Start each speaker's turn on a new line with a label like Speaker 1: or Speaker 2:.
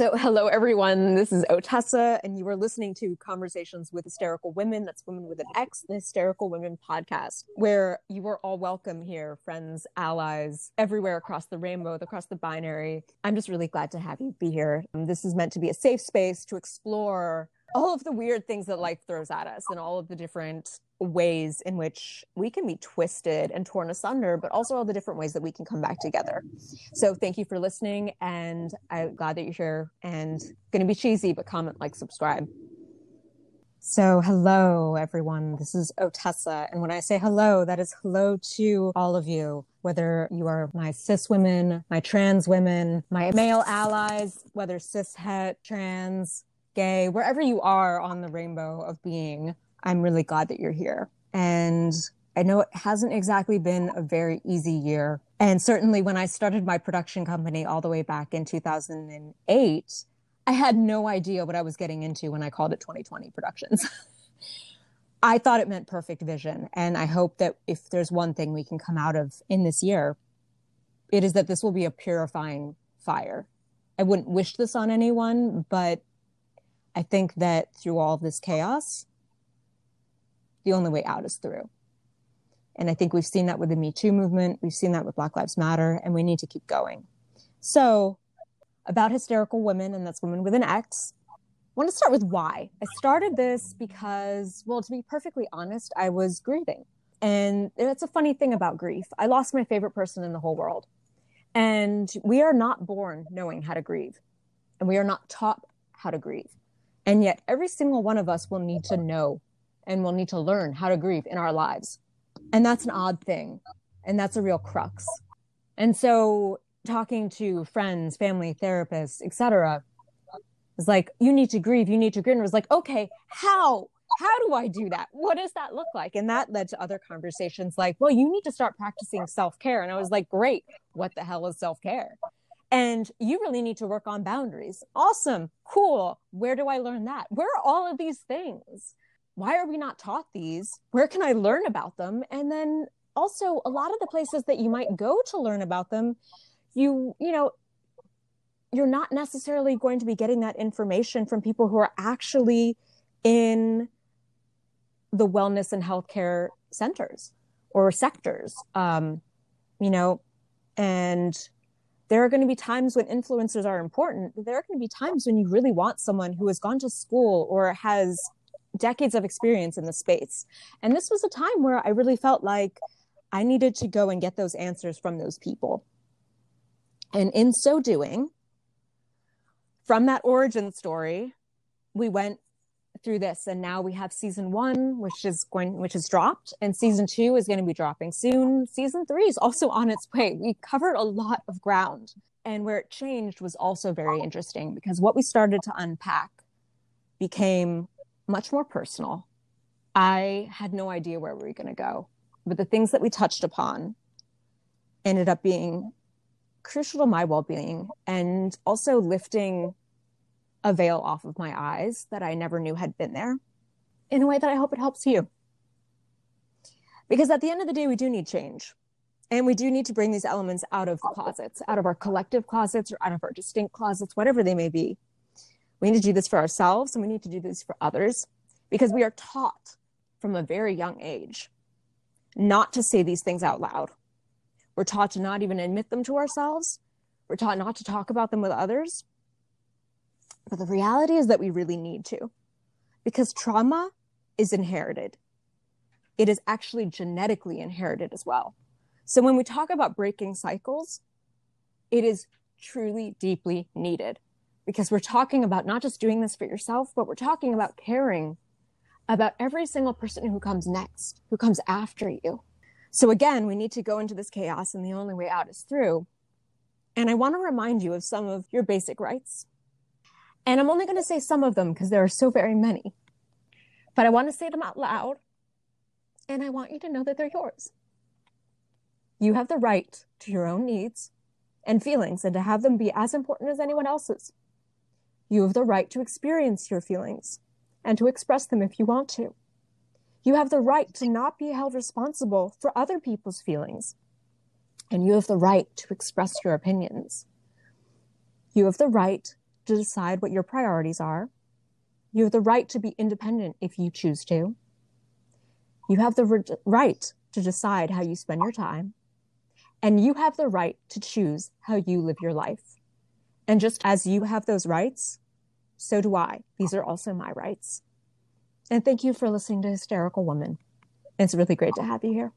Speaker 1: So, hello everyone. This is Otessa, and you are listening to Conversations with Hysterical Women. That's Women with an X, the Hysterical Women podcast, where you are all welcome here, friends, allies, everywhere across the rainbow, across the binary. I'm just really glad to have you be here. This is meant to be a safe space to explore all of the weird things that mm-hmm. life throws at us and all of the different ways in which we can be twisted and torn asunder, but also all the different ways that we can come back together. So thank you for listening, and I'm glad that you're here. And going to be cheesy, but comment, like, subscribe. So, hello, everyone. This is Otessa. And when I say hello, that is hello to all of you, whether you are my cis women, my trans women, my male allies, whether cis het, trans, gay, wherever you are on the rainbow of being, I'm really glad that you're here. And I know it hasn't exactly been a very easy year. And certainly when I started my production company all the way back in 2008, I had no idea what I was getting into when I called it 2020 Productions. I thought it meant perfect vision. And I hope that if there's one thing we can come out of in this year, it is that this will be a purifying fire. I wouldn't wish this on anyone, but I think that through all of this chaos, the only way out is through. And I think we've seen that with the Me Too movement. We've seen that with Black Lives Matter, and we need to keep going. So, about hysterical women, and that's women with an X, I want to start with why. I started this because, well, to be perfectly honest, I was grieving. And it's a funny thing about grief. I lost my favorite person in the whole world. And we are not born knowing how to grieve, and we are not taught how to grieve. And yet, every single one of us will need to know and will need to learn how to grieve in our lives. And that's an odd thing. And that's a real crux. And so, talking to friends, family, therapists, etc., is like, you need to grieve, you need to grieve. And it was like, okay, how? How do I do that? What does that look like? And that led to other conversations like, well, you need to start practicing self care. And I was like, great. What the hell is self care? And you really need to work on boundaries. Awesome. Cool. Where do I learn that? Where are all of these things? Why are we not taught these? Where can I learn about them? And then also a lot of the places that you might go to learn about them, you, you know, you're not necessarily going to be getting that information from people who are actually in the wellness and healthcare centers or sectors. Um, you know, and there are going to be times when influencers are important. There are going to be times when you really want someone who has gone to school or has decades of experience in the space. And this was a time where I really felt like I needed to go and get those answers from those people. And in so doing, from that origin story, we went through this. And now we have season one which is going which is dropped and season two is going to be dropping soon. Season three is also on its way. We covered a lot of ground and where it changed was also very interesting because what we started to unpack became much more personal. I had no idea where we were going to go but the things that we touched upon ended up being crucial to my well-being and also lifting a veil off of my eyes that I never knew had been there in a way that I hope it helps you. Because at the end of the day, we do need change. And we do need to bring these elements out of closets, out of our collective closets or out of our distinct closets, whatever they may be. We need to do this for ourselves and we need to do this for others because we are taught from a very young age not to say these things out loud. We're taught to not even admit them to ourselves. We're taught not to talk about them with others. But the reality is that we really need to because trauma is inherited. It is actually genetically inherited as well. So when we talk about breaking cycles, it is truly deeply needed because we're talking about not just doing this for yourself, but we're talking about caring about every single person who comes next, who comes after you. So again, we need to go into this chaos, and the only way out is through. And I want to remind you of some of your basic rights and I'm only going to say some of them because there are so very many. But I want to say them out loud. And I want you to know that they're yours. You have the right to your own needs and feelings and to have them be as important as anyone else's. You have the right to experience your feelings and to express them if you want to. You have the right to not be held responsible for other people's feelings. And you have the right to express your opinions. You have the right to decide what your priorities are. You have the right to be independent if you choose to. You have the re- right to decide how you spend your time. And you have the right to choose how you live your life. And just as you have those rights, so do I. These are also my rights. And thank you for listening to Hysterical Woman. It's really great to have you here.